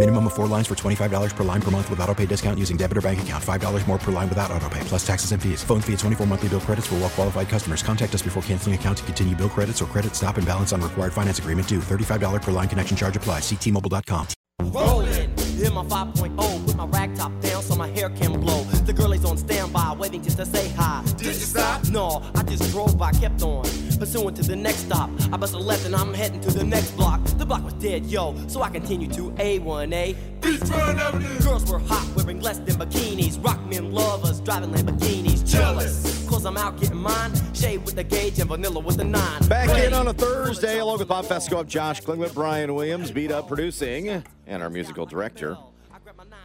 Minimum of four lines for $25 per line per month with auto pay discount using debit or bank account. $5 more per line without auto pay, plus taxes and fees. Phone fee at 24 monthly bill credits for well qualified customers. Contact us before canceling account to continue bill credits or credit stop and balance on required finance agreement due. $35 per line connection charge applies. Ctmobile.com. Rolling in my 5.0, put my rag top down so my hair can blow. The girl is on standby, waiting just to say hi. Did you stop? No, I just drove by, kept on. Pursuing to the next stop. I bust a left and I'm heading to the next block. The block was dead, yo, so I continued to A1A. Beachfront Avenue. Girls were hot, wearing less than bikinis. Rock men lovers, driving Lamborghinis. Jealous, cause I'm out getting mine. Shade with the gauge and vanilla with the nine. Back Ready. in on a Thursday, along with Bob Fescoe, Josh Klingler, Brian Williams, beat up producing, and our musical director.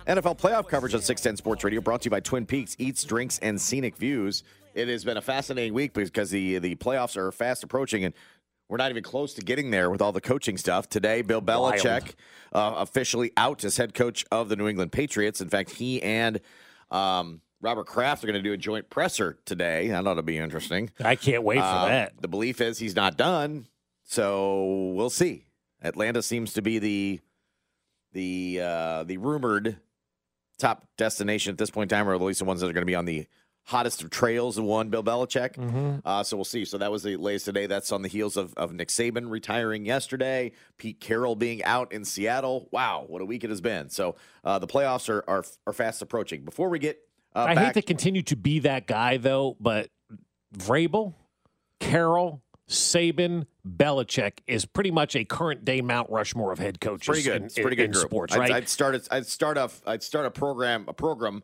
NFL playoff coverage on 610 Sports Radio brought to you by Twin Peaks Eats, Drinks, and Scenic Views. It has been a fascinating week because the, the playoffs are fast approaching and we're not even close to getting there with all the coaching stuff. Today, Bill Belichick uh, officially out as head coach of the New England Patriots. In fact, he and um, Robert Kraft are going to do a joint presser today. I That ought to be interesting. I can't wait for Um, that. The belief is he's not done, so we'll see. Atlanta seems to be the the uh, the rumored top destination at this point in time, or at least the ones that are going to be on the hottest of trails of one Bill Belichick. Mm-hmm. Uh, so we'll see. So that was the latest today. That's on the heels of, of Nick Saban retiring yesterday, Pete Carroll being out in Seattle. Wow, what a week it has been. So uh, the playoffs are, are are fast approaching. Before we get uh, I back, hate to continue to be that guy though, but Vrabel, Carroll, Saban, Belichick is pretty much a current day Mount Rushmore of head coaches. pretty good. In, pretty good in group. sports, I'd, right? I'd start. A, I'd start a. I'd start a program. A program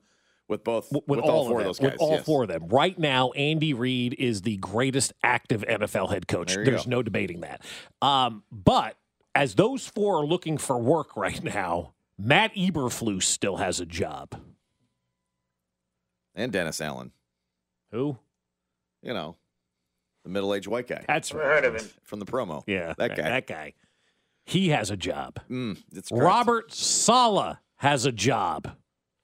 with both. with, with, all, four of, of, those guys. with all yes. four of them. Right now, Andy Reid is the greatest active NFL head coach. There There's go. no debating that. Um, but as those four are looking for work right now, Matt Eberflus still has a job. And Dennis Allen. Who? You know, the middle-aged white guy. That's right. heard of him. from the promo. Yeah, that guy. That guy. He has a job. Mm, it's. Robert Saleh has a job.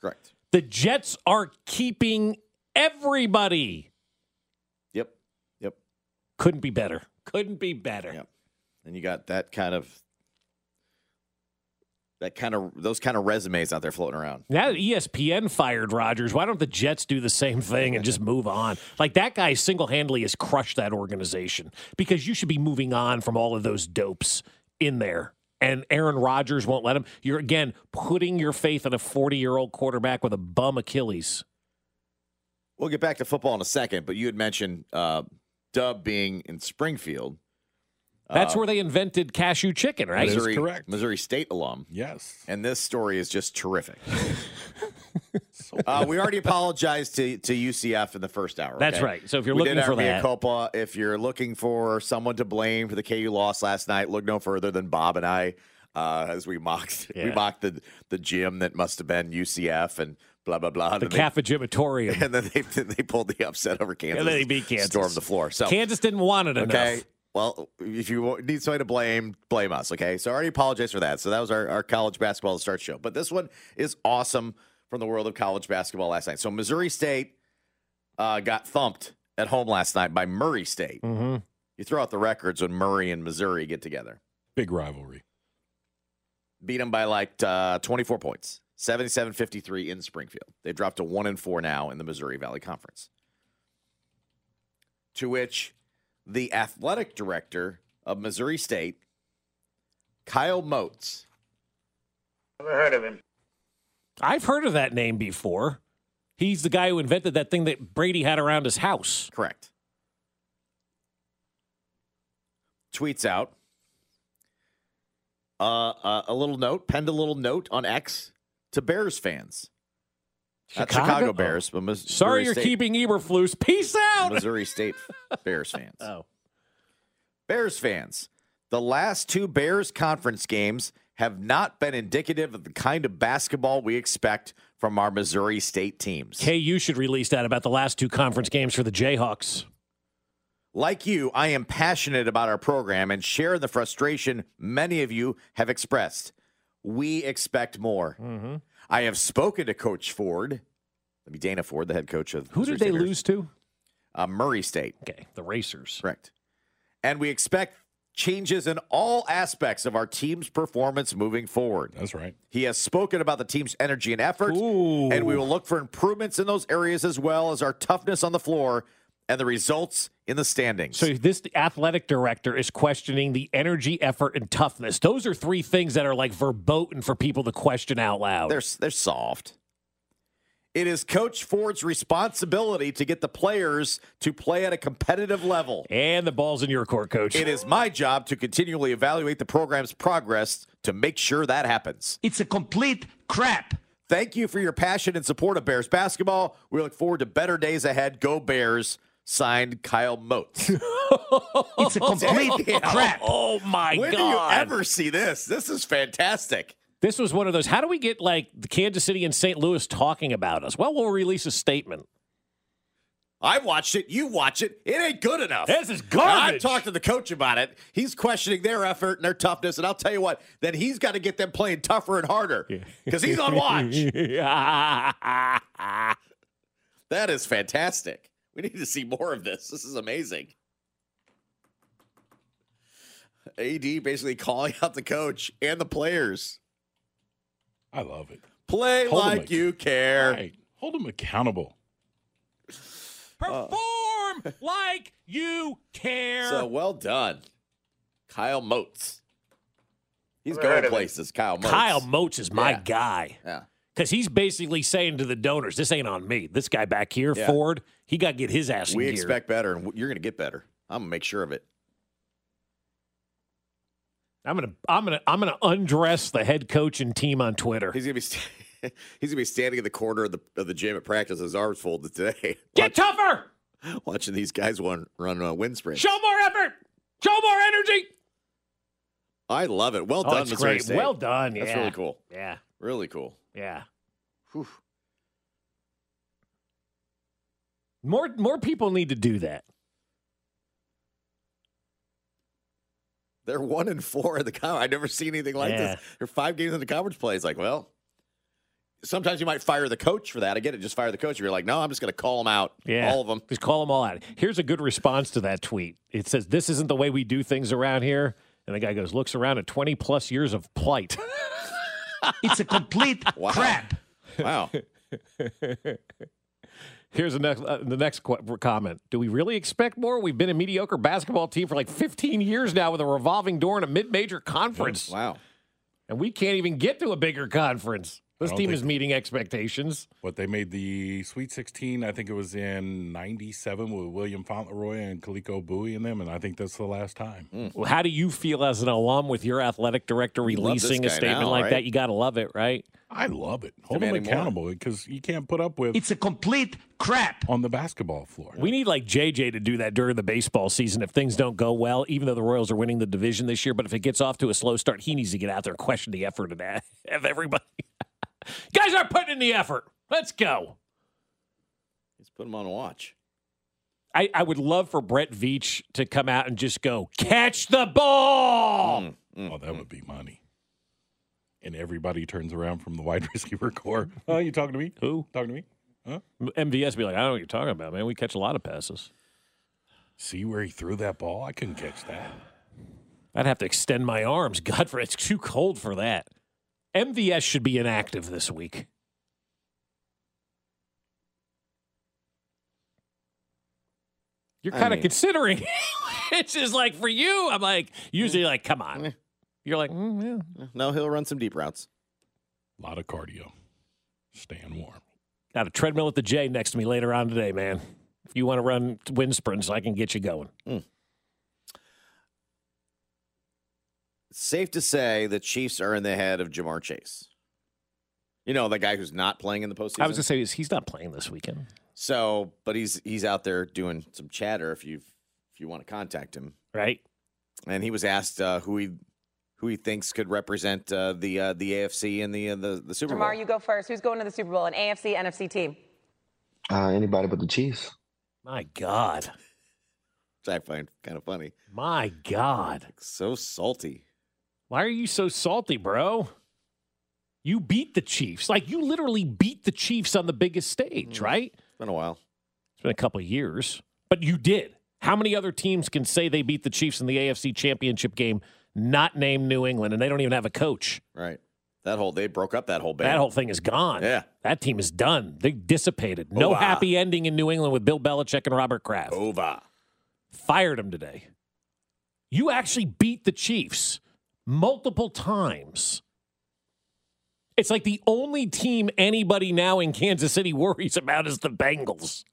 Correct. The Jets are keeping everybody. Yep. Yep. Couldn't be better. Couldn't be better. Yep. And you got that kind of that kind of those kind of resumes out there floating around. Now that ESPN fired Rodgers, why don't the Jets do the same thing and just move on? Like that guy single handedly has crushed that organization because you should be moving on from all of those dopes in there. And Aaron Rodgers won't let him. You're again putting your faith in a 40 year old quarterback with a bum Achilles. We'll get back to football in a second, but you had mentioned uh, Dub being in Springfield. That's Uh, where they invented cashew chicken, right? Missouri, correct. Missouri State alum. Yes. And this story is just terrific. uh, we already apologized to, to UCF in the first hour. That's okay? right. So if you're we looking did for mea that- culpa. If you're looking for someone to blame for the KU loss last night, look no further than Bob and I. Uh, as we mocked, we mocked the the gym that must have been UCF and blah blah blah. The and, they, cafegimatorium. and then they they pulled the upset over Kansas. And then they beat Kansas. stormed the floor. So Kansas didn't want it Okay. enough. Well, if you need somebody to blame, blame us. Okay. So I already apologize for that. So that was our, our college basketball to start show. But this one is awesome from the world of college basketball last night. So Missouri State uh, got thumped at home last night by Murray State. Mm-hmm. You throw out the records when Murray and Missouri get together. Big rivalry. Beat them by like uh, 24 points, 77 53 in Springfield. They dropped to 1 and 4 now in the Missouri Valley Conference. To which the athletic director of Missouri State, Kyle Moats, I've heard of him. I've heard of that name before. He's the guy who invented that thing that Brady had around his house. correct, tweets out uh, uh, a little note, penned a little note on X to Bears fans. Not Chicago? Chicago Oh. Bears, but Mis- Sorry Missouri you're State, keeping Eberflus. Peace out. Missouri State Bears fans. Oh. Bears fans, the last two Bears conference games have not been indicative of the kind of basketball we expect from our Missouri State teams. Hey, you should release that about the last two conference games for the Jayhawks. Like you, I am passionate about our program and share the frustration many of you have expressed. We expect more. Mm-hmm. I have spoken to Coach Ford, I mean Dana Ford, the head coach of Who did they lose to? Uh, Murray State. Okay, the Racers. Correct. And we expect changes in all aspects of our team's performance moving forward. That's right. He has spoken about the team's energy and effort, Ooh. and we will look for improvements in those areas as well as our toughness on the floor and the results in the standings. So this athletic director is questioning the energy, effort, and toughness. Those are three things that are like verboten for people to question out loud. they're they're soft. It is Coach Ford's responsibility to get the players to play at a competitive level. and the ball's in your court, coach. It is my job to continually evaluate the program's progress to make sure that happens. It's a complete crap. Thank you for your passion and support of Bears basketball. We look forward to better days ahead. Go Bears. Signed Kyle Moats. It's a complete Damn. Oh, crap. Oh my when god! do you ever see this? This is fantastic. This was one of those. How do we get like the Kansas City and St. Louis talking about us? Well, we'll release a statement. I watched it. You watch it. It ain't good enough. This is garbage. I talked to the coach about it. He's questioning their effort and their toughness. And I'll tell you what, then he's got to get them playing tougher and harder because he's on watch. that is fantastic. We need to see more of this. This is amazing. AD basically calling out the coach and the players. I love it. Play Hold 'em like ac- you care. Right. Hold them accountable. Perform uh. like you care. So well done, Kyle Moats. He's Never heard going places. Kyle Moats. Kyle Moats is my Yeah. guy. Yeah. Because he's basically saying to the donors, this ain't on me. This guy back here, Yeah. Ford, he got to get his ass in We gear. expect better, and you're going to get better. I'm going to make sure of it. I'm gonna, I'm gonna, I'm gonna undress the head coach and team on Twitter. He's going to be. St- He's gonna be standing in the corner of the of the gym at practice, his arms folded today, Get tougher. watching these guys run run uh, wind sprints. Show more effort. Show more energy. I love it. Well Oh, done, Missouri great. State. Well done. That's yeah. really cool. Yeah. Really cool. Yeah. Whew. More, more people need to do that. They're one and four in the conference. I've never seen anything like Yeah. this. They're five games in the conference play. It's like, well, sometimes you might fire the coach for that. I get it. Just fire the coach. If you're like, no, I'm just going to call them out. Yeah. All of them. Just call them all out. Here's a good response to that tweet. It says, This isn't the way we do things around here. And the guy goes, looks around at 20 plus years of plight. It's a complete Wow. crap. Wow. Here's the next, uh, the next qu- comment. Do we really expect more? We've been a mediocre basketball team for like 15 years now with a revolving door in a mid major conference. wow. And we can't even get to a bigger conference. This team is meeting expectations. But they made the Sweet 16, I think it was in 97 with William Fauntleroy and Kaliko Bowie in them, and I think that's the last time. Hmm. Well, how do you feel as an alum with your athletic director You love this releasing a statement now, like right? that? You got to love it, right? I love it. Hold them accountable because you can't put up with It's a complete crap. on the basketball floor. We need like JJ to do that during the baseball season if things don't go well, even though the Royals are winning the division this year. But if it gets off to a slow start, he needs to get out there and question the effort of that of everybody. Guys aren't putting in the effort. Let's go. Let's put them on watch. I, I would love for Brett Veach to come out and just go, catch the ball. Mm, mm, Oh, that would be money. And everybody turns around from the wide receiver core. Oh, you talking to me? Who? Talking to me? Huh? MVS be like, I don't know what you're talking about, man. We catch a lot of passes. See where he threw that ball? I couldn't catch that. I'd have to extend my arms. God, for it's too cold for that. MVS should be inactive this week. You're I kind of considering. it's just like for you, I'm like, usually like, come on. You're like, mm, yeah. No, he'll run some deep routes. A lot of cardio. Staying warm. Got a treadmill at the J next to me later on today, man. If you want to run wind sprints, I can get you going. Safe to say the Chiefs are in the head of Ja'Marr Chase. You know, the guy who's not playing in the postseason. I was gonna say he's- he's not playing this weekend. So, but he's he's out there doing some chatter if you if you want to contact him, right? And he was asked uh, who he who he thinks could represent uh, the uh, the AFC and the uh, the the Super Bowl. Ja'Marr, you go first. Who's going to the Super Bowl? An AFC, NFC team? Uh, anybody but the Chiefs. My God. Which I find kind of funny. My God. So salty. Why are you so salty, bro? You beat the Chiefs. Like you literally beat the Chiefs on the biggest stage, mm. right? It's been a while. It's been a couple of years, but you did. How many other teams can say they beat the Chiefs in the AFC Championship game, not named New England, and they don't even have a coach? Right. That whole they broke up that whole band. That whole thing is gone. Yeah. That team is done. They dissipated. No Over. happy ending in New England with Bill Belichick and Robert Kraft. Over. Fired him today. You actually beat the Chiefs multiple times. It's like the only team anybody now in Kansas City worries about is the Bengals.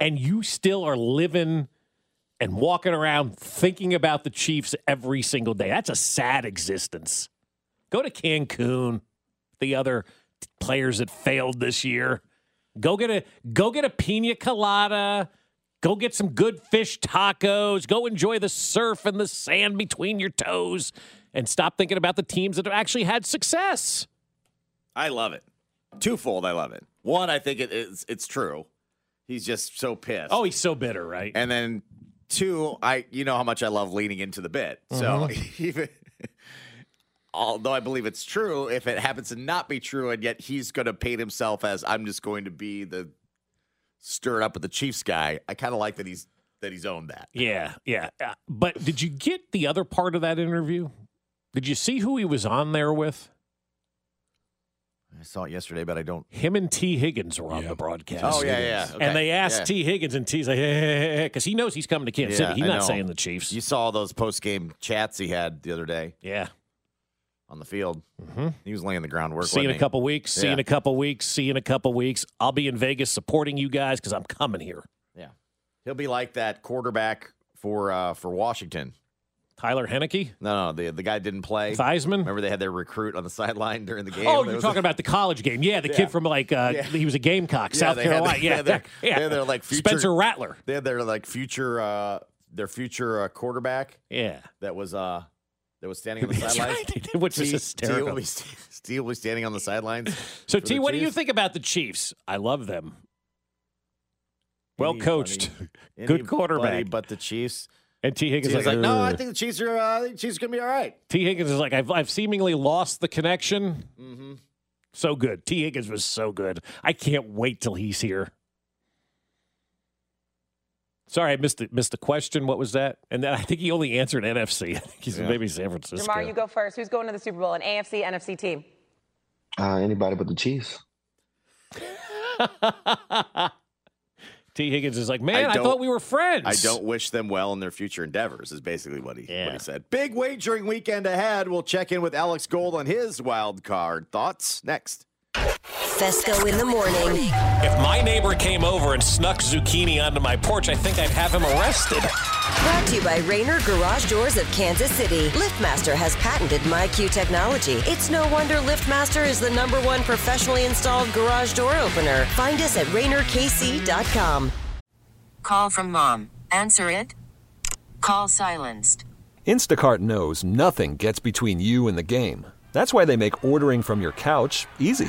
And you still are living and walking around thinking about the Chiefs every single day. That's a sad existence. Go to Cancun, the other players that failed this year. Go get a go get a pina colada. Go get some good fish tacos. Go enjoy the surf and the sand between your toes and stop thinking about the teams that have actually had success. I love it. Twofold, I love it. One, I think it is it's true. He's just so pissed. Oh, he's so bitter, right? And then two, I you know how much I love leaning into the bit. So Mhm. even although I believe it's true, if it happens to not be true, and yet he's going to paint himself as I'm just going to be the stir it up with the Chiefs guy. I kind of like that he's that he's owned that. Yeah, yeah. Uh, But did you get the other part of that interview? Did you see who he was on there with? I saw it yesterday, but I don't. Him and T. Higgins were on the broadcast. Oh, yeah, yeah. Okay. And they asked Yeah. T. Higgins, and T's like, hey, because he knows he's coming to Kansas Yeah, City. He's I not know. saying the Chiefs. You saw those post game chats he had the other day. Yeah. On the field. Mhm. He was laying the groundwork. See you in a couple weeks. See you in a couple weeks. See you in a couple weeks. I'll be in Vegas supporting you guys because I'm coming here. Yeah. He'll be like that quarterback for uh, for Washington. Tyler Heinicke? No, no, the the guy didn't play. Theismann? Remember they had their recruit on the sideline during the game. Oh, you're talking a- about the college game. Yeah, the Yeah. kid from like, uh, Yeah. he was a Gamecock, Yeah, South Carolina. their- yeah, their- yeah. they had their, like future Spencer Rattler. They had their like future uh their future uh, quarterback. Yeah. That was uh that was standing on the sidelines. which was T- hysterical. T will be, T will be standing on the sidelines. So, T, what do you think about the Chiefs? I love them. Well Anybody- coached. Good quarterback. But the Chiefs. And T. Higgins is was like, no, I think the Chiefs are. Uh, I think the Chiefs are gonna be all right. T. Higgins is like, I've, I've seemingly lost the connection. Mm-hmm. So good. T. Higgins was so good. I can't wait till he's here. Sorry, I missed the, missed the question. What was that? And then I think he only answered NFC. I think he's Yeah. maybe San Francisco. Ja'Marr, you go first. Who's going to the Super Bowl? An AFC, NFC team? Uh, anybody but the Chiefs. T. Higgins is like, man, I, don't- thought we were friends. I don't wish them well in their future endeavors. Is basically what he what he said. Big wagering weekend ahead. We'll check in with Alex Gold on his wild card thoughts next. Fescoe in the morning. If my neighbor came over and snuck zucchini onto my porch, I think I'd have him arrested. Brought to you by Rainer Garage Doors of Kansas City. LiftMaster has patented MyQ technology. It's no wonder LiftMaster is the number one professionally installed garage door opener. Find us at RainerKC.com. Call from mom. Answer it. Call silenced. Instacart knows nothing gets between you and the game. That's why they make ordering from your couch easy.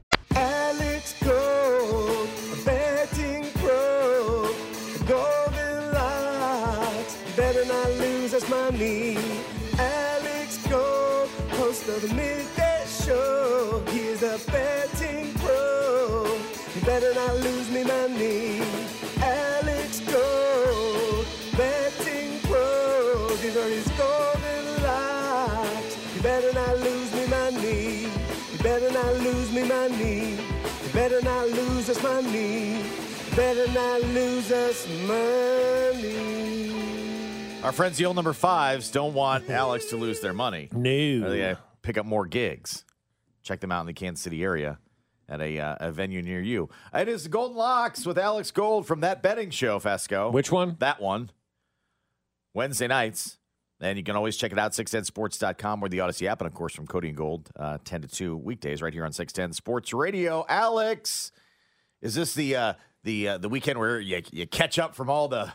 Money. Alex Gold, host of the midday show, he's a betting pro, you better not lose me money. Alex Gold, betting pro, these are his golden locks, you better not lose me money. You better not lose me money. You better not lose us money. You better not lose us money. Our friends, the old number fives, don't want Alex to lose their money. No. They pick up more gigs. Check them out in the Kansas City area at a, uh, a venue near you. It is the Golden Locks with Alex Gold from that betting show, Fescoe. Which one? That one. Wednesday nights. And you can always check it out, 610sports.com or the Audacy app. And of course, from Cody and Gold, uh, 10 to 2 weekdays right here on 610 Sports Radio. Alex, is this the uh, the uh, the weekend where you, you catch up from all the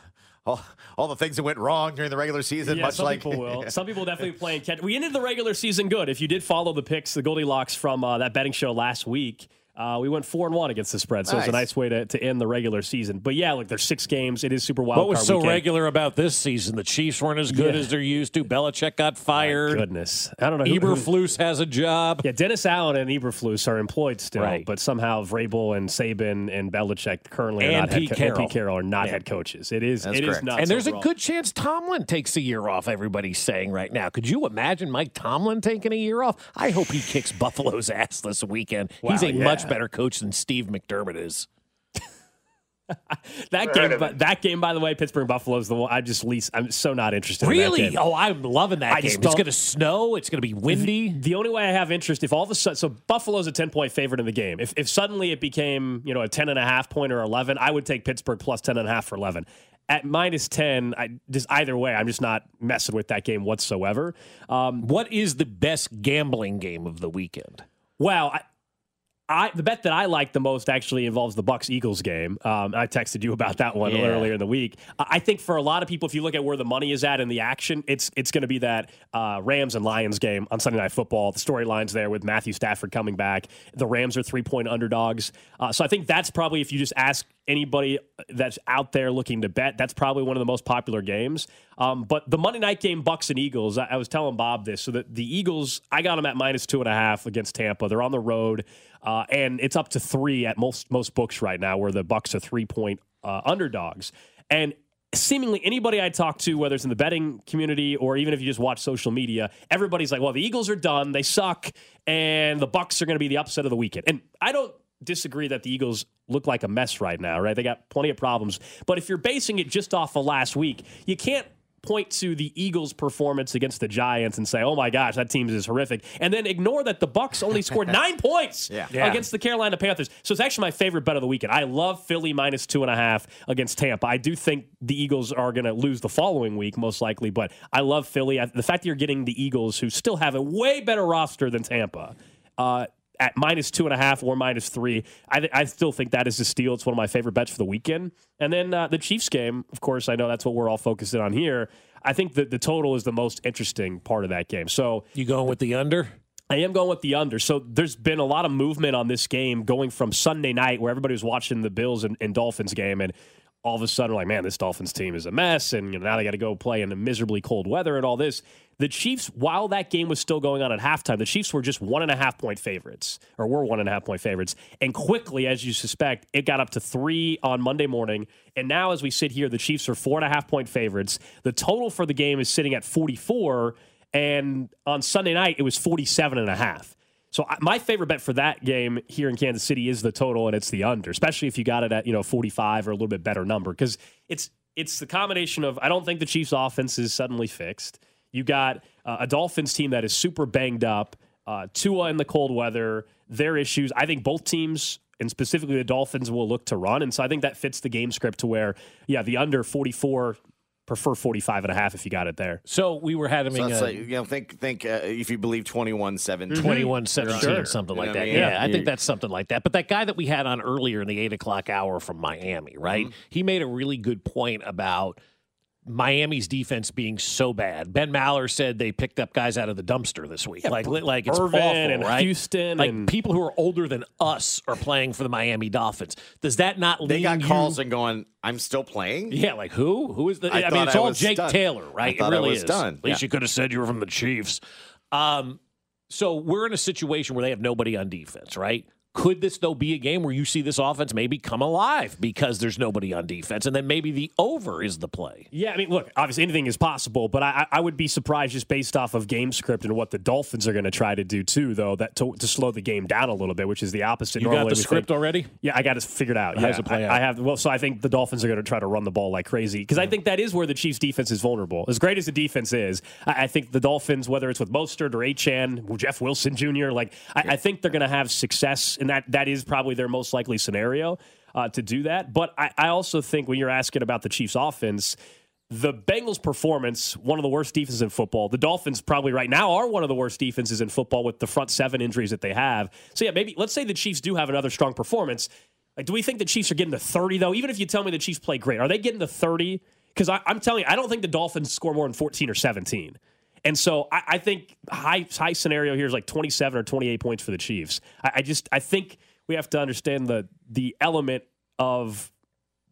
all, all the things that went wrong during the regular season? Yeah, much some like people will. Some people definitely playing catch. We ended the regular season good. If you did follow the picks, the Goldilocks from uh, that betting show last week, uh, we went four and one against the spread. So it's a Nice. nice way to, to end the regular season. But yeah, look, there's six games. It is super wild. What was card so weekend. regular about this season? The Chiefs weren't as good Yeah. as they're used to. Belichick got fired. Goodness, I don't know. who- who- Eberflus has a job. Yeah, Dennis Allen and Eberflus are employed still, Right. but somehow Vrabel and Saban and Belichick currently are And not head Pete co- and Carroll. Pete Carroll are not Yeah. head coaches. It is That's it is correct. nuts. And there's overall. a good chance Tomlin takes a year off, everybody's saying right now. Could you imagine Mike Tomlin taking a year off? I hope he kicks Buffalo's ass this weekend. He's a yeah. much better coach than Steve McDermott is. that game. But that game, by the way, Pittsburgh Buffalo is the one I just least. I'm so not interested. in that Really? game. Oh, I'm loving that I game. It's going to snow. It's going to be windy. The only way I have interest, if all of a sudden, so Buffalo's a 10 point favorite in the game. If, if suddenly it became, you know, a 10 and a half point or 11, I would take Pittsburgh plus 10 and a half for 11. At minus 10, I just either way, I'm just not messing with that game whatsoever. Um, what is the best gambling game of the weekend? Well, I, I the bet that I like the most actually involves the Bucs Eagles game. Um, I texted you about that one Yeah. earlier in the week. I think for a lot of people, if you look at where the money is at in the action, it's it's going to be that uh, Rams and Lions game on Sunday Night Football. The storylines there with Matthew Stafford coming back. The Rams are three point underdogs, uh, so I think that's probably if you just ask anybody that's out there looking to bet, that's probably one of the most popular games. Um, but the Monday night game, Bucs and Eagles, I, I was telling Bob this. So that the Eagles, I got them at minus two and a half against Tampa. They're on the road, uh, and it's up to three at most most books right now, where the Bucs are three point uh, underdogs. And seemingly anybody I talk to, whether it's in the betting community or even if you just watch social media, everybody's like, "Well, the Eagles are done. They suck, and the Bucs are going to be the upset of the weekend." And I don't disagree that the Eagles look like a mess right now, right? They got plenty of problems. But if you're basing it just off of last week, you can't point to the Eagles' performance against the Giants and say, "Oh my gosh, that team is horrific," and then ignore that the Bucs only scored nine points Yeah. Yeah. against the Carolina Panthers. So it's actually my favorite bet of the weekend. I love Philly minus two and a half against Tampa. I do think the Eagles are going to lose the following week, most likely, but I love Philly. The fact that you're getting the Eagles, who still have a way better roster than Tampa. Uh, at minus two and a half or minus three, I, th- I still think that is a steal. It's one of my favorite bets for the weekend. And then uh, the Chiefs game, of course, I know that's what we're all focused on here. I think that the total is the most interesting part of that game. So You going with the under? I am going with the under. So there's been a lot of movement on this game going from Sunday night, where everybody was watching the Bills and, and Dolphins game, and all of a sudden, like, man, this Dolphins team is a mess, and you know, now they got to go play in the miserably cold weather and all this. The Chiefs, while that game was still going on at halftime, the Chiefs were just one and a half point favorites, or were one and a half point favorites. And quickly, as you suspect, it got up to three on Monday morning. And now, as we sit here, the Chiefs are four and a half point favorites. The total for the game is sitting at 44. And on Sunday night, it was 47 and a half. So my favorite bet for that game here in Kansas City is the total, and it's the under, especially if you got it at you know 45 or a little bit better number, because it's it's the combination of I don't think the Chiefs' offense is suddenly fixed. You got uh, a Dolphins team that is super banged up. Uh, Tua in the cold weather, their issues. I think both teams And specifically, the Dolphins will look to run. And so I think that fits the game script to where, yeah, the under 44, prefer 45 and a half if you got it there. So we were having So a like, you know, think think uh, if you believe 21 17. 21 17 something like that. Yeah, I think that's something like that. But that guy that we had on earlier in the eight o'clock hour from Miami, right? He made a really good point about Miami's defense being so bad. Ben Maller said they picked up guys out of the dumpster this week. like, like it's Irvin awful, and right? Houston like and- people who are older than us are playing for the Miami Dolphins. Does that not lead to. They lean got you- calls and going, I'm still playing? Yeah, like who? Who is the? I I, mean, it's I all Jake done. Taylor, right? thought it I really was is. done. At least Yeah. you could have said you were from the Chiefs. Um, so we're in a situation where they have nobody on defense, right? Could this though be a game where you see this offense maybe come alive because there's nobody on defense, and then maybe the over is the play? Yeah, I mean, look, obviously anything is possible, but I, I would be surprised just based off of game script and what the Dolphins are going to try to do too, though, that to, to slow the game down a little bit, which is the opposite. You got the script think- already? Yeah, I got it figured out. Yeah, does it play I, out? I have. Well, so I think the Dolphins are going to try to run the ball like crazy because I think that is where the Chiefs' defense is vulnerable. As great as the defense is, I, I think the Dolphins, whether it's with Mostert or Achane, Jeff Wilson Jr., like I, I think they're going to have success, and that that is probably their most likely scenario uh, to do that. But I, I also think when you're asking about the Chiefs' offense. The Bengals' performance, one of the worst defenses in football. The Dolphins probably right now are one of the worst defenses in football with the front seven injuries that they have. So yeah, maybe let's say the Chiefs do have another strong performance. Like, do we think the Chiefs are getting to 30 though? Even if you tell me the Chiefs play great, are they getting to 30? Because I'm telling you, I don't think the Dolphins score more than 14 or 17. And so I, I think high high scenario here is like 27 or 28 points for the Chiefs. I, I just I think we have to understand the the element of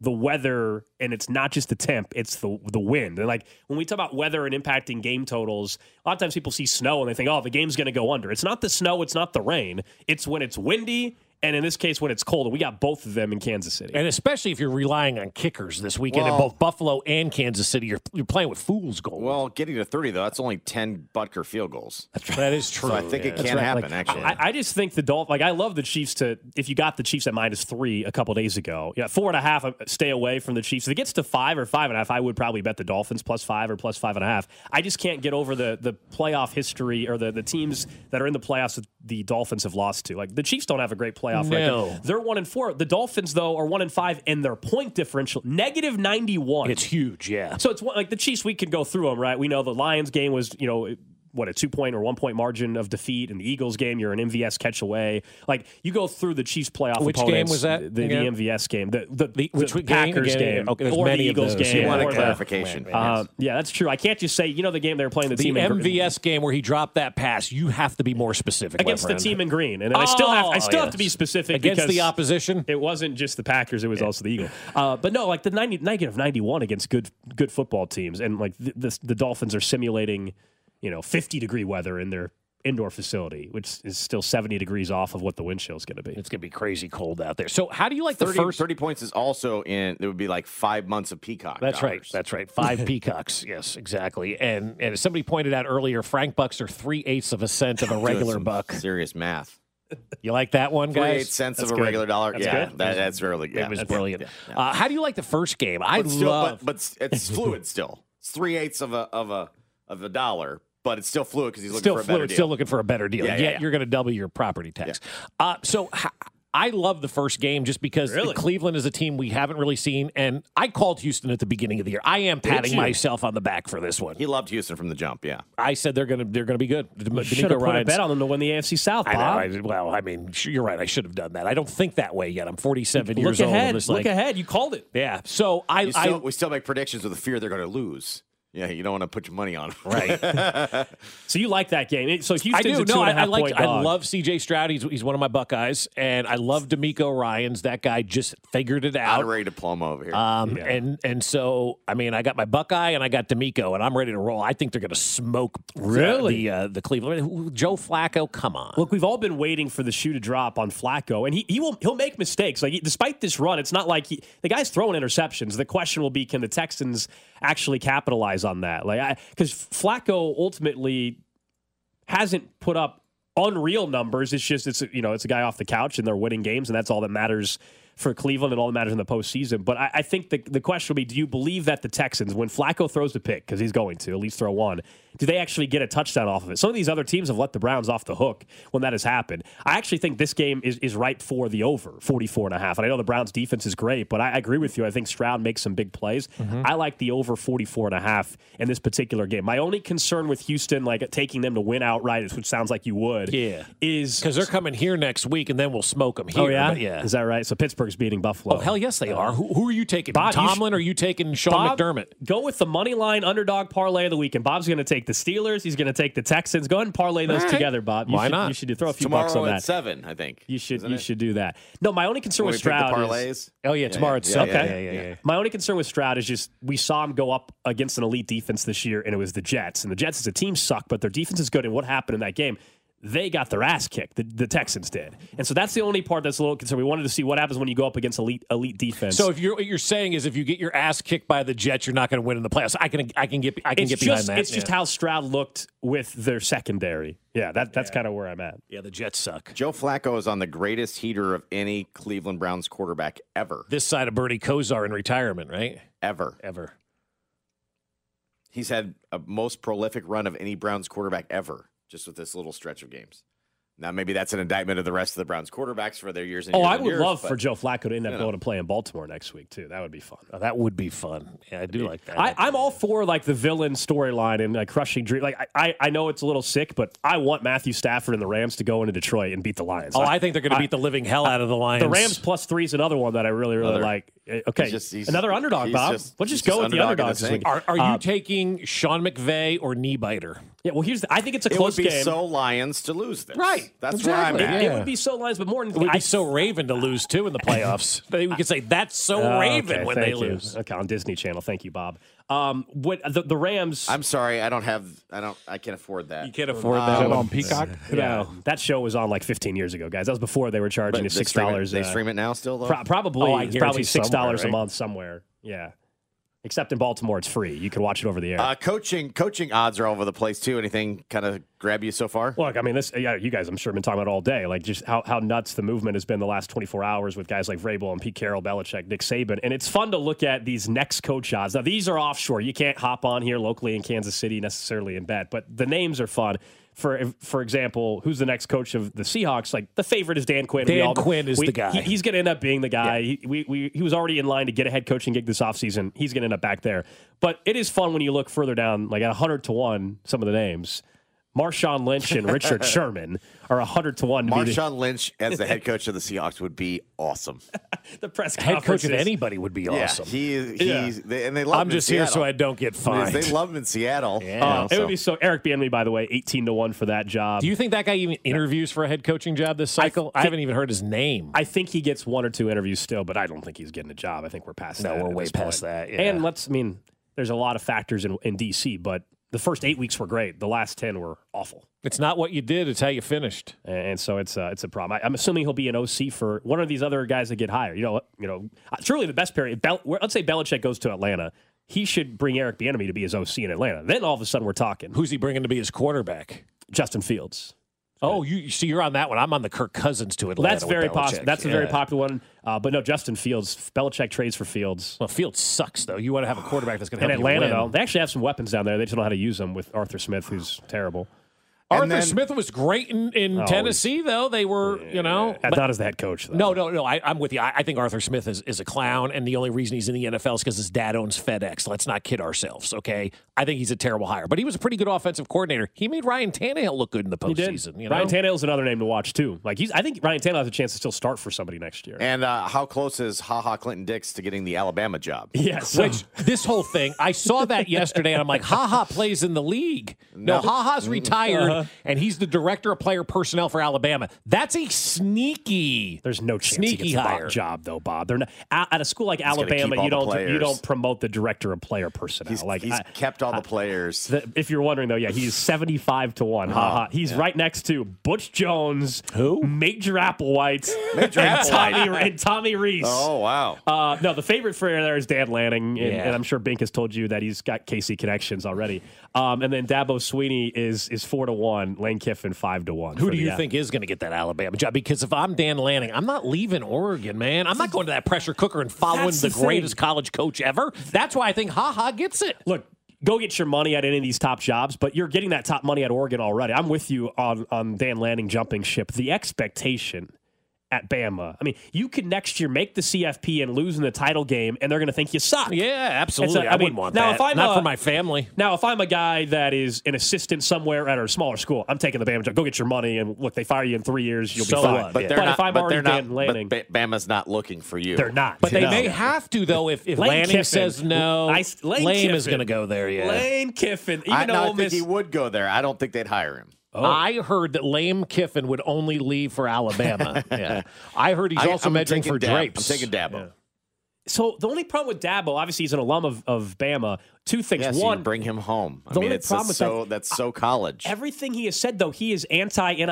the weather and it's not just the temp it's the the wind. And like when we talk about weather and impacting game totals a lot of times people see snow and they think oh the game's going to go under. It's not the snow it's not the rain. It's when it's windy and in this case when it's cold and we got both of them in Kansas City And especially if you're relying on kickers this weekend in both Buffalo and Kansas City, you're, you're playing with fool's gold. Well, getting to 30, though, that's only 10 Butker field goals. that is true. So I think it yeah. can happen, Like, actually. I, I just think the Dolphins. Like I love the Chiefs to. If you got the Chiefs at minus three a couple days ago, yeah, four and a half. uh, Stay away from the Chiefs. If it gets to five or five and a half, I would probably bet the Dolphins plus five or plus five and a half. I just can't get over the the playoff history or the the teams that are in the playoffs that the Dolphins have lost to. Like the Chiefs don't have a great playoff No. record. They're one and four. The Dolphins though are one and five, and their point differential negative ninety one. It's huge, yeah. So it's one- like the Chiefs. We could go through them, right? We know the Lions game was, you know, what a two point or one point margin of defeat, in the Eagles game, you're an MVS catch away. Like you go through the Chiefs playoff. Which game was that The, the? MVS game, the the, the, which the game Packers again? game, Okay, there's or many the Eagles game. You want a or the- clarification. Uh, yeah, that's true. I can't just say, you know, the game they were playing the, The team in, MVS game where he dropped that pass, you have to be more specific. against the team in green, and I still have I Oh, still have to be specific Against the opposition. It wasn't just the Packers; it was also the Eagles. Uh, but no, like the 90, negative ninety one against good good football teams, and like the, the the Dolphins are simulating, you know, fifty degree weather in their indoor facility, which is still seventy degrees off of what the wind chill is going to be. It's going to be crazy cold out there. So, how do you like the 30, first? 30 points is also in, it would be like five months of Peacock. That's right. That's right. Five peacocks. Yes, exactly. And and as somebody pointed out earlier, Frank bucks are three eighths of a cent of a regular buck. Serious math. You like that one, Three guys? eight cents That's of a good. regular dollar. That's yeah, good. that, that's really yeah, it was brilliant. yeah, yeah. Uh, how do you like the first game? I but still, love. but, but it's fluid still. It's three eighths of a of a of a dollar, but it's still fluid because he's looking still for a better fluid, deal. still looking for a better deal. Yeah, Yet yeah, yeah. you're going to double your property tax. Uh, so I love the first game just because Really? Cleveland is a team we haven't really seen, and I called Houston at the beginning of the year. I am patting myself on the back for this one. He loved Houston from the jump. Yeah, I said they're going to they're going to be good. Dem- Should have D'Amico put a bet on them to win the AFC South, I know. Bob. I, well, I mean, you're right. I should have done that. I don't think that way yet. I'm 47 years Look old. I'm ahead. Look ahead. You called it. Yeah. So I, still, I we still make predictions with the fear they're going to lose. Yeah, you don't want to put your money on them. Right. So you like that game? So Houston's I do. a two No, and I, a I half like. I love CJ Stroud. He's, he's one of my Buckeyes, and I love DeMeco Ryans. That guy just figured it out. Honorary diploma over here. Um, and and so I mean, I got my Buckeye and I got DeMeco, and I'm ready to roll. I think they're going to smoke Really? the uh, the Cleveland Joe Flacco. Come on, Look, we've all been waiting for the shoe to drop on Flacco, and he, he will he'll make mistakes. Like despite this run, it's not like he, the guy's throwing interceptions. The question will be, can the Texans actually capitalize on that? Like because Flacco ultimately hasn't put up unreal numbers. It's just it's you know it's a guy off the couch and they're winning games, and that's all that matters for Cleveland and all that matters in the postseason. But I, I think the the question will be: Do you believe that the Texans, when Flacco throws the pick, because he's going to at least throw one, do they actually get a touchdown off of it? Some of these other teams have let the Browns off the hook when that has happened. I actually think this game is, is ripe for the over 44 and a half. And I know the Browns defense is great, but I, I agree with you. I think Stroud makes some big plays. Mm-hmm. I like the over 44 and a half in this particular game. My only concern with Houston, like taking them to win outright, which sounds like you would, Yeah. is Because they're coming here next week, and then we'll smoke them here. Oh yeah, But yeah. Is that right? So Pittsburgh's beating Buffalo. Oh hell yes they are. Who, who are you taking? Bob, you Tomlin or are you taking Sean Bob, McDermott? Go with the money line underdog parlay of the weekend. Bob's going to take the Steelers. He's going to take the Texans. Go ahead and parlay those All right. together, Bob. You Why should, not? You should throw a few Tomorrow bucks on at that. seven, I think. You should Isn't you it? should do that. No, my only concern When with we Stroud is Oh yeah, tomorrow at yeah, seven. yeah, Yeah, yeah, yeah. my only concern with Stroud is just we saw him go up against an elite defense this year, and it was the Jets. And the Jets as a team suck, but their defense is good. And what happened in that game? They got their ass kicked. The, the Texans did, and so that's the only part that's a little concerned. We wanted to see what happens when you go up against elite elite defense. So if you're what you're saying is if you get your ass kicked by the Jets, you're not going to win in the playoffs. I can I can get I can it's get behind just that. it's just how Stroud looked with their secondary. Yeah, that that's kind of where I'm at. yeah the Jets suck. Joe Flacco is on the greatest heater of any Cleveland Browns quarterback ever. This side of Bernie Kosar in retirement, right? Ever. Ever. He's had a most prolific run of any Browns quarterback ever, just with this little stretch of games. Now, maybe that's an indictment of the rest of the Browns quarterbacks for their years and Oh, years I and would years, love but- for Joe Flacco to end up you know. going to play in Baltimore next week too. That would be fun. Oh, that would be fun. Yeah, I do like that. I, I'm all for like the villain storyline and like crushing dream. Like I, I, I know it's a little sick, but I want Matthew Stafford and the Rams to go into Detroit and beat the Lions. oh, I think they're going to beat the living hell out of the Lions. the Rams plus three is another one that I really, really Another- like. Uh, Okay, He's just- he's- another underdog, he's Bob. just- Let's just go just with the underdog in underdogs this this week. Are, are you Uh, taking Sean McVay or knee biter? yeah, well, here's the, I think it's a It close would be game. so Lions to lose this. Right. That's Exactly. where I'm at. It Yeah. would be so Lions, but more than It would I be so Raven to lose too in the playoffs. we could say that's so Oh, Raven okay, when they you. lose. Okay, on Disney Channel. Thank you, Bob. Um, what the, the Rams? I'm sorry, I don't have. I don't. I can't afford that. You can't afford Is that. that on Peacock? yeah, that show was on like 15 years ago, guys. That was before they were charging But you they six stream it- dollars. They stream it now still though. Pro- probably, Oh, I it's probably six dollars somewhere, a month somewhere. Yeah, except in Baltimore, it's free. You can watch it over the air. Uh, coaching coaching odds are all over the place too. Anything kind of grab you so far? Look, I mean, this. Yeah, you guys, I'm sure, have been talking about it all day. Like just how, how nuts the movement has been the last 24 hours with guys like Vrabel and Pete Carroll, Belichick, Nick Saban, and it's fun to look at these next coach odds. Now these are offshore. You can't hop on here locally in Kansas City necessarily and bet, but the names are fun. For for example, who's the next coach of the Seahawks? Like the favorite is Dan Quinn. Dan all- Quinn is we- the guy. he- he's going to end up being the guy. He, we, we, he was already in line to get a head coaching gig this offseason. He's going to end up back there. But it is fun when you look further down, like at 100 to 1, some of the names. Marshawn Lynch and Richard Sherman are 100 to 1 to be the, Marshawn Lynch as the head coach of the Seahawks would be awesome. the press Head coach of anybody would be awesome. Yeah, he is. Yeah. He's they, and they love. Him. I'm him just in here so Seattle. I don't get fined. They love him in Seattle. Yeah. you know, Uh, it so. would be so. Eric Bieniemy, by the way, 18 to 1 for that job. Do you think that guy even interviews for a head coaching job this cycle? I, thi- haven't even heard his name. I think he gets one or two interviews still, but I don't think he's getting a job. I think we're past No, that. we're way past point. that, yeah. And let's, I mean, there's a lot of factors in, in DC, but the first eight weeks were great. The last 10 were awful. it's not what you did; it's how you finished. And so it's uh, it's a problem. I, I'm assuming he'll be an OC for one of these other guys that get hired. You know, what? you know, uh, truly the best period. Bel- let's say Belichick goes to Atlanta, he should bring Eric Bieniemy to be his OC in Atlanta. Then all of a sudden we're talking Who's he bringing to be his quarterback? Justin Fields. Oh, you see, you're on that one. I'm on the Kirk Cousins to Atlanta. That's very possible. That's a very popular one. Uh, but no, Justin Fields. Belichick trades for Fields. Well, Fields sucks though. You want to have a quarterback that's going to help Atlanta, though, they actually have some weapons down there. They just don't know how to use them with Arthur Smith, who's terrible. Arthur then- Smith was great in, in Oh, Tennessee, though. They were, you know, but- not as the head coach, though. No, no, no. I, I'm with you. I, I think Arthur Smith is, is a clown, and the only reason he's in the NFL is because his dad owns FedEx. Let's not kid ourselves, okay? I think he's a terrible hire, but he was a pretty good offensive coordinator. He made Ryan Tannehill look good in the postseason. You know? Ryan Tannehill's another name to watch too. Like he's, I think Ryan Tannehill has a chance to still start for somebody next year. And uh, how close is Ha Ha Clinton Dix to getting the Alabama job? Yes, Which this whole thing, I saw that yesterday, and I'm like, Ha Ha plays in the league. No, No. Ha Ha's retired, Uh-huh. And he's the director of player personnel for Alabama. That's a sneaky. There's no chance Sneaky he gets the hire. job though, Bob. They're not, at, at a school like gonna Alabama. You don't you don't promote the director of player personnel. He's, like he's I- kept all the players. the- if you're wondering though, yeah, he's 75 to one. Ha ha. He's right next to Butch Jones, Who? Major Applewhite, Major and Applewhite. Tommy and Tommy Rees. oh wow! Uh, no, the favorite for there is Dan Lanning, and, Yeah. and I'm sure Bink has told you that he's got KC connections already. Um, and then Dabo Swinney is is four to one, Lane Kiffin five to one. Who do you uh, think is going to get that Alabama job? Because if I'm Dan Lanning, I'm not leaving Oregon, man. I'm not going to that pressure cooker and following the, the greatest college coach ever. That's why I think Ha Ha gets it. Look, go get your money at any of these top jobs, but you're getting that top money at Oregon already. I'm with you on on Dan Lanning jumping ship. The expectation at Bama. I mean, you could next year make the CFP and lose in the title game, and they're going to think you suck. Yeah, absolutely. I a- I wouldn't want now that. If I'm Not a- for my family. Now, if I'm a guy that is an assistant somewhere at a smaller school, I'm taking the Bama job. Go get your money, and look, they fire you in three years, you'll So be fine. what? But Yeah. they're not. if I'm but already not. Lanning, But Bama's not looking for you. they're not. But they No. may have to though if, if Lane Lanning Kiffin. says no. I- Lane Lame is going to go there. Yeah. Lane Kiffin. Even I, no, I think Miss, he would go there. I don't think they'd hire him. Oh. I heard that Lane Kiffin would only leave for Alabama. yeah. I heard he's I- also I'm taking for Dab- Drapes. I'm taking Dabo. So the only problem with Dabo, obviously, he's an alum of, of Bama. Two things. Yes, One, bring him home. I The mean, only it's problem with so that's so college. everything he has said, though, he is anti NIL.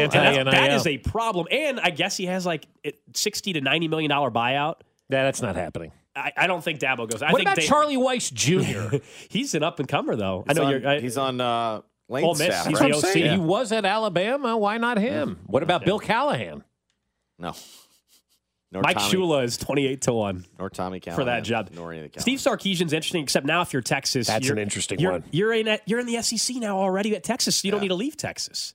He's. That is a problem. And I guess he has like sixty to ninety million dollar buyout. Yeah, that's not happening. I, I don't think Dabo goes. I what think about they- Charlie Weis Jr.? He's an up and comer, though. I know on, you're. I, he's on uh, Lane's Ole Miss. staff. He's right? the OC. He was at Alabama. Why not him? Mm. What about Bill Callahan? No. Nor Mike Tommy, Shula is twenty eight to one. nor Tommy Callahan for that job. Nor any of the Steve Sarkisian's interesting, except now if you're Texas, That's you're- an interesting you're, one. You're in you're in the SEC now already at Texas. So you don't need to leave Texas.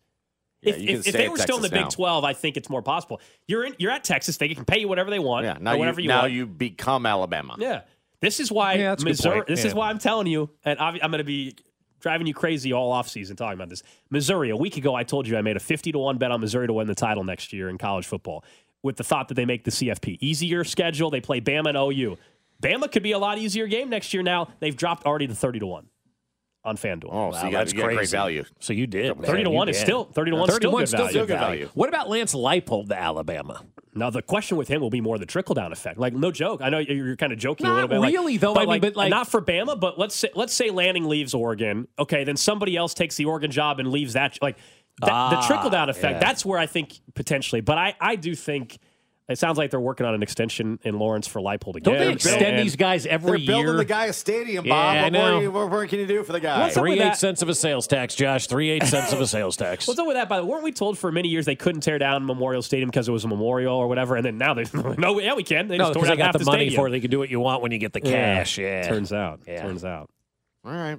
Yeah, if you can if, if they at were still in the Texas Big. Twelve, I think it's more possible. You're in you're at Texas. They can pay you whatever they want. Yeah, now or you, whatever you now want. you become Alabama. yeah, this is why Yeah, that's good Missouri. point. This is why I'm telling you, and I'm going to be driving you crazy all offseason talking about this. Missouri. A week ago, I told you I made a fifty to one bet on Missouri to win the title next year in college football, with the thought that they make the CFP easier schedule. They play Bama and OU. Bama could be a lot easier game next year. Now they've dropped already to thirty to one on FanDuel. Oh, so Wow, you got, that's you got great value. So you did. man. 30 to You 1 is still- 30 to 1 is still 31 good value. Still good value. What about Lance Leipold to Alabama? Now the question with him will be more the trickle down effect. Like no joke, I know you're you're kind of joking a little bit. like- really, though. I mean, but, like- not for Bama. But let's say let's say Lanning leaves Oregon. Okay, then somebody else takes the Oregon job and leaves that. Like that, the Ah, trickle down effect. yeah. That's where I think potentially. But I I do think. It sounds like they're working on an extension in Lawrence for Leipold again. Don't they extend And- these guys every They're every building year? the guy a stadium, Bob. I what, more, are you- what more can you do for the guy? What's Three eight that? cents of a sales tax, Josh. Three eight cents of a sales tax. What's up with that? By the way, weren't we told for many years they couldn't tear down Memorial Stadium because it was a memorial or whatever? And then now they no, yeah, we can. They no, just tore because they down got half the, the money stadium. for it. They can do what you want when you get the cash. Yeah. Turns out. Yeah. Turns out. All right.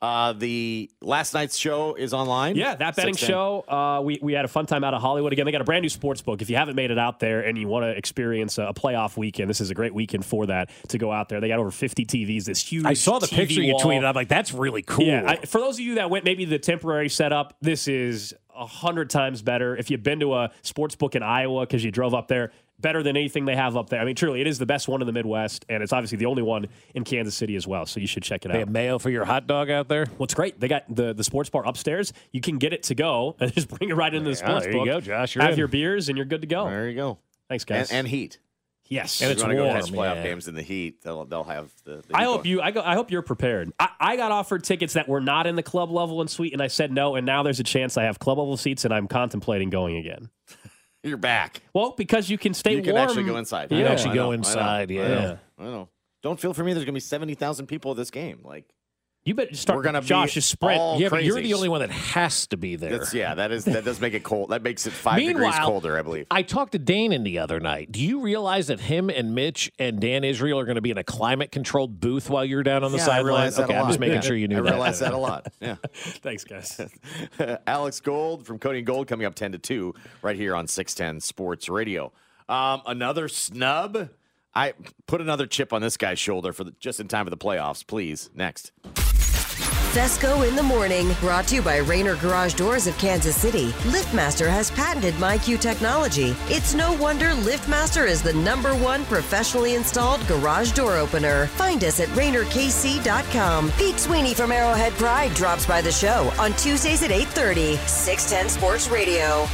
Uh, the last night's show is online. Yeah, that betting 6:10. show. Uh, we we had a fun time out of Hollywood again. They got a brand new sports book. If you haven't made it out there and you want to experience a, a playoff weekend, this is a great weekend for that to go out there. They got over 50 TVs. This huge. I saw the TV picture you wall. tweeted. I'm like, that's really cool. Yeah, I, for those of you that went maybe the temporary setup, this is a hundred times better. If you've been to a sports book in Iowa because you drove up there, better than anything they have up there. I mean, truly, it is the best one in the Midwest, and it's obviously the only one in Kansas City as well. So you should check it they out. have mayo for your hot dog out there. What's great? They got the, the sports bar upstairs. You can get it to go and just bring it right into the Yeah, sports there you book. go, Josh. You're Have in. your beers and you're good to go. There you go. Thanks, guys. and heat. yes, And it's you want to go warm, catch playoff yeah. games in the heat, they'll they'll have the. the I hope going. you. I, go, I hope you're prepared. I, I got offered tickets that were not in the club level and suite, and I said no. And now there's a chance I have club level seats, and I'm contemplating going again. You're back. Well, because you can stay you can warm. actually go inside. Yeah. I know, actually I go know, I know, inside, I yeah. know, I know. Don't feel for me. There's gonna be seventy thousand people at this game. Like You better start. We're gonna be Josh, sprint. all yeah, but you're the only one that has to be there. that's yeah. That is that does make it cold. That makes it five degrees colder. I believe. I talked to Danan the other night. Do you realize that him and Mitch and Dan Israel are going to be in a climate controlled booth while you're down on the Yeah, I realize sidelines? that a Okay, I'm just making Yeah. sure you knew that. I that. realize that a lot. Yeah. Thanks, guys. Alex Gold from Cody and Gold coming up 10 to 2 right here on 610 Sports Radio. Um, another snub. I put another chip on this guy's shoulder for the, just in time for the playoffs, please. Next. Fescoe in the morning, brought to you by Rainer Garage Doors of Kansas City. LiftMaster has patented MyQ technology. It's no wonder LiftMaster is the number one professionally installed garage door opener. Find us at RainerKC.com. Pete Sweeney from Arrowhead Pride drops by the show on Tuesdays at 8:30. 610 Sports Radio.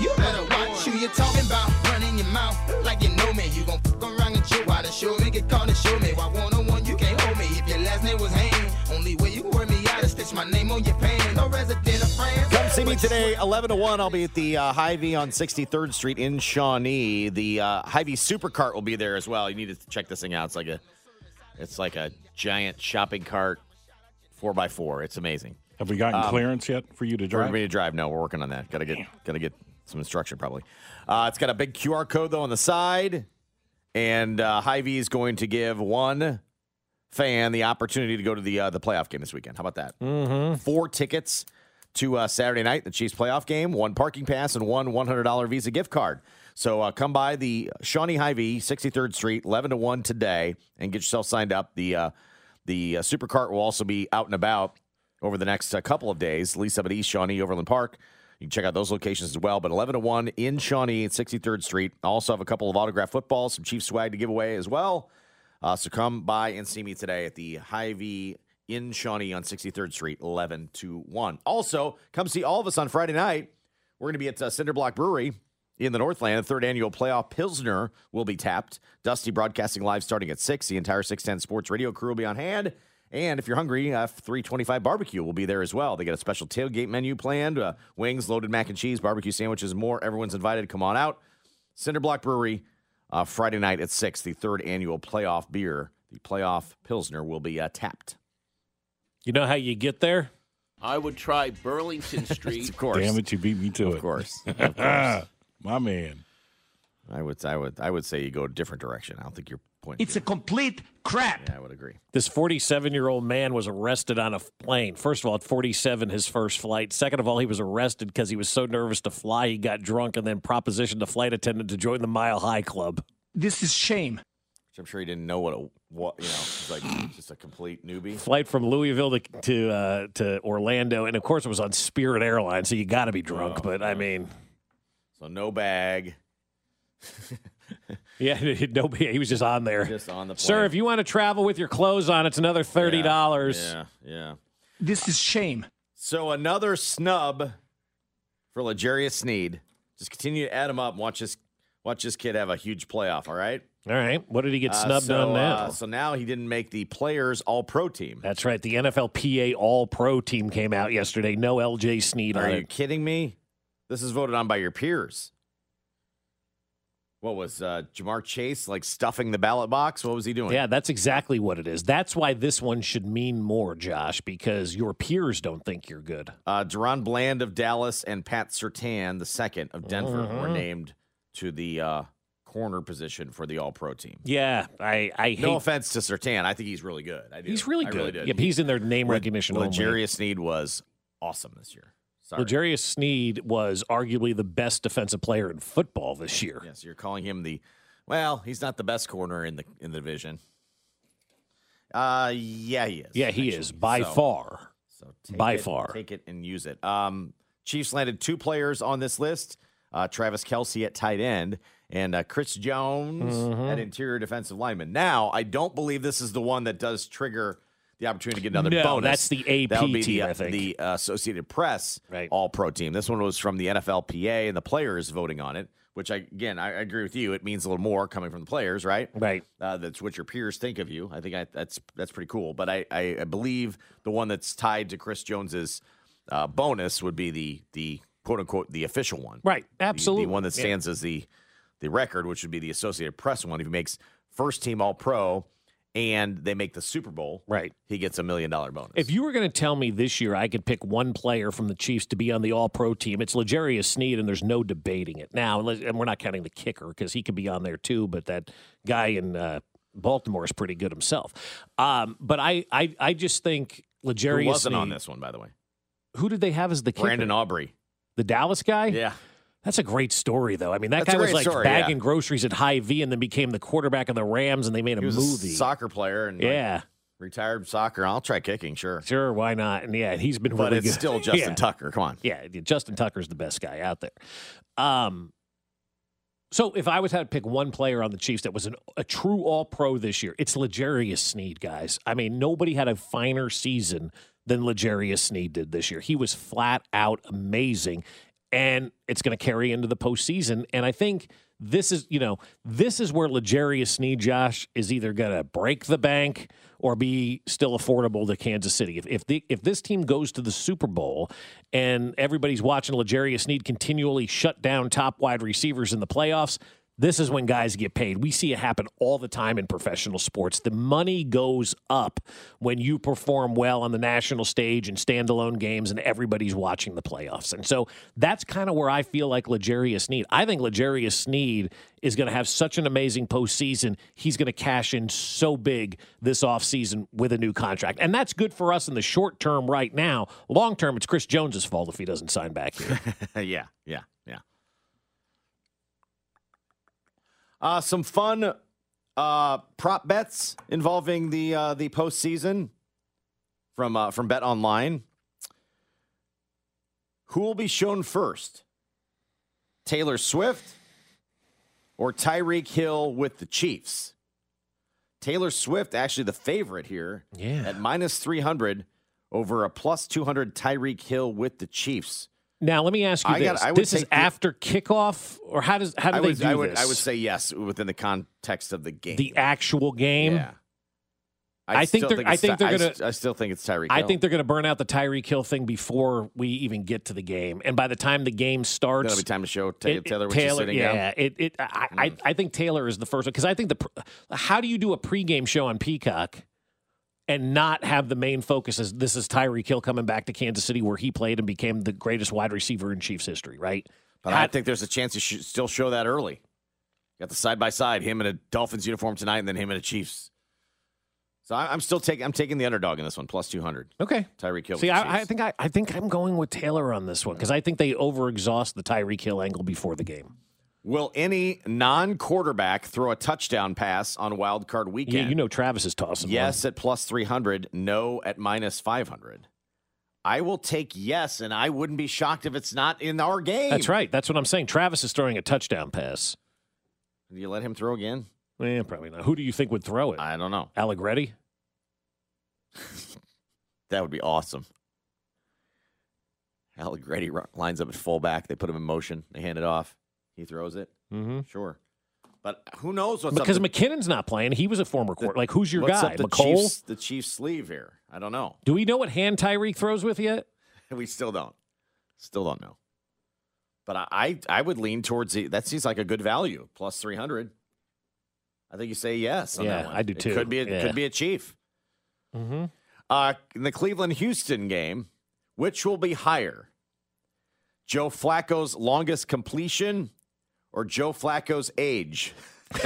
You better watch who you're talking about. Running your mouth like you know me. You gon' fuck around and chill while the show me get caught and show me. Why one name on your pants. No resident of France. Come see me today, 11 to 1. I'll be at the uh, Hy-Vee on 63rd Street in Shawnee. The uh, Hy-Vee Supercart will be there as well. You need to check this thing out. It's like a, it's like a giant shopping cart, 4x4. It's amazing. Have we gotten Um, clearance yet for you to drive? For drive? me to drive. No, we're working on that. Got to get got to get some instruction probably. Uh, it's got a big QR code though on the side, and uh, Hy-Vee is going to give one fan the opportunity to go to the uh, the playoff game this weekend. How about that? Mm-hmm. Four tickets to uh, Saturday night, the Chiefs playoff game, one parking pass, and one $100 Visa gift card. So uh, come by the Shawnee Hy-Vee, 63rd Street, 11 to 1 today, and get yourself signed up. The uh, the uh, super cart will also be out and about over the next uh, couple of days. At least up at East Shawnee, Overland Park. You can check out those locations as well. But 11 to 1 in Shawnee at 63rd Street. I also have a couple of autographed footballs, some Chiefs swag to give away as well. Uh, so come by and see me today at the Hy-Vee in Shawnee on 63rd Street, 11 to 1. Also, come see all of us on Friday night. We're going to be at uh, Cinderblock Brewery in the Northland. The third annual playoff Pilsner will be tapped. Dusty broadcasting live starting at 6. The entire 610 Sports Radio crew will be on hand. And if you're hungry, uh, 325 barbecue will be there as well. They got a special tailgate menu planned uh, wings, loaded mac and cheese, barbecue sandwiches, more. Everyone's invited. Come on out. Cinderblock Brewery, uh, Friday night at 6. The third annual playoff beer, the playoff Pilsner, will be uh, tapped. You know how you get there? I would try Burlington Street. of course. Damn it, you beat me to it. Of course. Of course. My man. I would, I would, I would say you go a different direction. I don't think you're pointing. It's a complete crap. Yeah, I would agree. This 47 year old man was arrested on a plane. First of all, at 47, his first flight. Second of all, he was arrested because he was so nervous to fly, he got drunk and then propositioned a flight attendant to join the Mile High Club. This is shame. Which I'm sure he didn't know what a what you know. He's like just a complete newbie. Flight from Louisville to to, uh, to Orlando, and of course it was on Spirit Airlines, so you got to be drunk. but I mean, So no bag. yeah, no, he was just on there. Just on the plane. Sir, if you want to travel with your clothes on, it's another thirty dollars. Yeah, yeah. This is shame. So another snub for L'Jarius Sneed. Just continue to add him up. And watch this. Watch this kid have a huge playoff. All right. All right. What did he get Uh, snubbed so, on now? uh, so now he didn't make the Players All Pro team. That's right. The NFLPA All Pro team came out yesterday. No LJ Sneed Are on you it. kidding me? This is voted on by your peers. What was uh, Ja'Marr Chase like stuffing the ballot box? What was he doing? Yeah, that's exactly what it is. That's why this one should mean more, Josh, because your peers don't think you're good. Uh, DaRon Bland of Dallas and Pat Surtain, the second of Denver, were Mhm. named to the uh, corner position for the All Pro team. Yeah, I, I hate. No offense to Surtain, I think he's really good. He's really I good. did. Yep, he's in their name recognition only. L'Jarius Sneed was awesome this year. Sorry. L'Jarius Sneed was arguably the best defensive player in football this year. Yes, you're calling him the. Well, he's not the best corner in the in the division. Uh, yeah, he is. Yeah, he is by So- far. So take by it- far. take it and use it. Um, Chiefs landed two players on this list: uh, Travis Kelce at tight end and uh, Chris Jones Mhm. at interior defensive lineman. Now, I don't believe this is the one that does trigger the opportunity to get another No, bonus. that's the AP That would be team, the, I think. the uh, Associated Press Right. All Pro team. This one was from the NFLPA and the players voting on it. Which I again I, I agree with you. It means a little more coming from the players, right? Right. Uh, that's what your peers think of you. I think I, that's that's pretty cool. But I, I, I believe the one that's tied to Chris Jones's uh, bonus would be the the quote unquote the official one. Right. Absolutely. The, one that Yeah. stands as the the record, which would be the Associated Press one. If he makes first team All Pro and they make the Super Bowl, right, he gets a million dollar bonus. If you were going to tell me this year I could pick one player from the Chiefs to be on the All Pro team, it's L'Jarius Sneed, and there's no debating it. Now, and we're not counting the kicker because he could be on there too, but that guy in uh, Baltimore is pretty good himself. Um, but I, I, I just think L'Jarius Who wasn't on this one, by the way? Who did they have as the kicker? Brandon Aubrey. The Dallas guy? Yeah. That's a great story, though. I mean, that That's guy was like story, bagging yeah. groceries at Hy-Vee and then became the quarterback of the Rams, and they made a was movie. a soccer player and like, Yeah. retired soccer. I'll try kicking, sure. Sure, why not? And yeah, he's been But really it's good. still Justin Yeah. Tucker. Come on. Yeah, Justin Tucker's the best guy out there. Um, so if I was had to pick one player on the Chiefs that was an, a true All Pro this year, it's L'Jarius Sneed, guys. I mean, nobody had a finer season than L'Jarius Sneed did this year. He was flat out amazing, and it's going to carry into the postseason. And I think this is, you know, this is where L'Jarius Sneed, Josh, is either going to break the bank or be still affordable to Kansas City. If if, the, if this team goes to the Super Bowl and everybody's watching L'Jarius Sneed continually shut down top wide receivers in the playoffs, This is when guys get paid. We see it happen all the time in professional sports. The money goes up when you perform well on the national stage and standalone games and everybody's watching the playoffs. And so that's kind of where I feel like L'Jarius Sneed. I think L'Jarius Sneed is going to have such an amazing postseason. He's going to cash in so big this offseason with a new contract. And that's good for us in the short term right now. Long term, it's Chris Jones's fault if he doesn't sign back here. yeah, yeah, yeah. Uh, some fun uh, prop bets involving the uh, the postseason from uh, from Bet Online. Who will be shown first? Taylor Swift or Tyreek Hill with the Chiefs? Taylor Swift actually the favorite here. Yeah. At minus 300 over a plus 200 Tyreek Hill with the Chiefs. Now, let me ask you I this: got- I This is the- after kickoff, or how does how do I they do I would, this? I would say yes within the context of the game. the actual game. Yeah. I think still they're- I think they're gonna- I still think it's Tyreek. I think they're going to burn out the Tyreek Hill thing before we even get to the game, and by the time the game starts, That'll be time to show Ta- it- Taylor Taylor, yeah, down. it, it, I, I, mm. I think Taylor is the first one because I think the how do you do a pregame show on Peacock and not have the main focus as this is Tyreek Hill coming back to Kansas City where he played and became the greatest wide receiver in Chiefs history, right? But I think there's a chance should still show that early. Got the side by side, him in a Dolphins uniform tonight, and then him in a Chiefs. So I, I'm still taking I'm taking the underdog in this one, plus two hundred. Okay. Tyreek Hill. See, I, I think I, I think I'm going with Taylor on this one because I think they overexhaust the Tyreek Hill angle before the game. Will any non-quarterback throw a touchdown pass on Wild Card Weekend? Yeah, you know Travis is tossing. one. Yes at plus 300, no at minus 500. I will take yes, and I wouldn't be shocked if it's not in our game. That's right. That's what I'm saying. Travis is throwing a touchdown pass. Do you let him throw again? Yeah, probably not. Who do you think would throw it? I don't know. Allegretti? That would be awesome. Allegretti lines up at fullback. They put him in motion. They hand it off. He throws it. Mm-hmm. Sure. But who knows what's Because up the, McKinnon's not playing. He was a former quarter. Like, who's your guy? the Mecole? Chiefs, the Chiefs sleeve here. I don't know. Do we know what hand Tyreek throws with yet? We still don't. Still don't know. But I, I, I would lean towards the, that. Seems like a good value, plus three hundred. I think you say yes. On Yeah, that one. I do It too. Could be. A, Yeah. Could be a Chief. Mm-hmm. Uh, in the Cleveland Houston game, which will be higher? Joe Flacco's longest completion or Joe Flacco's age?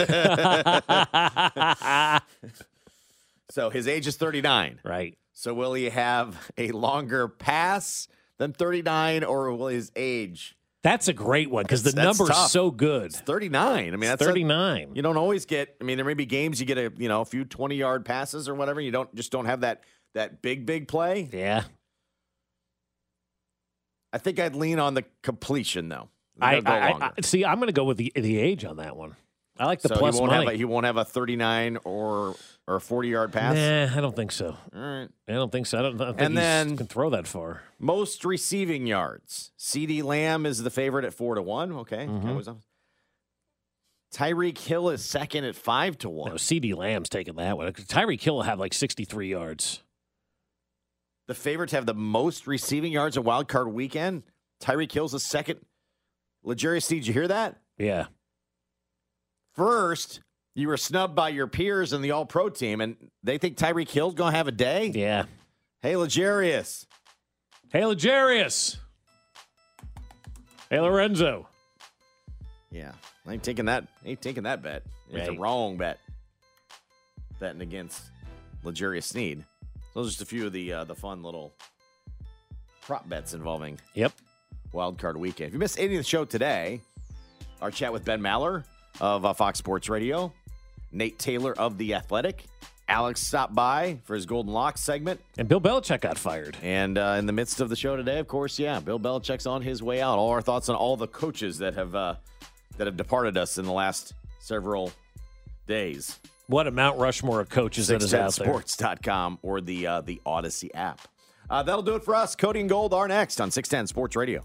so his age is 39. Right. So will he have a longer pass than 39 or will his age? That's a great one because the number's tough. so good. It's 39. I mean, that's a- 39. you don't always get. I mean, there may be games you get a you know a few 20 yard passes or whatever. You don't just don't have that that big big play. Yeah. I think I'd lean on the completion though. I, go I. I see. I'm going to go with the the age on that one. I like the so plus he won't a, he won't have a 39 or or 40 yard pass. Nah, I don't think so. All right. I don't think so. I don't, I don't think And he then- can throw that far. Most receiving yards. CeeDee Lamb is the favorite at four to one. Okay. Mm-hmm. Tyreek Hill is second at five to one. No, CeeDee Lamb's taking that one. Tyreek Hill will have like 63 yards. The favorite to have the most receiving yards in wild card weekend. Tyreek Hill's the second. L'Jarius did you hear that? Yeah. First, you were snubbed by your peers in the All Pro team, and they think Tyreek Hill's going to have a day. Yeah. Hey, L'Jarius. Hey, L'Jarius. Hey, Lorenzo. Yeah, I ain't taking that. Ain't taking that bet. It's a wrong bet. Betting against L'Jarius Sneed. Those are just a few of the uh, the fun little prop bets involving Yep. Wild Card Weekend. If you missed any of the show today, our chat with Ben Maller of uh, Fox Sports Radio, Nate Taylor of The Athletic, Alex stopped by for his Gold N Locks segment. And Bill Belichick got fired. And uh, in the midst of the show today, of course, yeah, Bill Belichick's on his way out. All our thoughts on all the coaches that have uh, that have departed us in the last several days. What a Mount Rushmore of coaches that is out there. Sports.com or the uh, the Audacy app. Uh, that'll do it for us. Cody and Gold are next on 610 Sports Radio.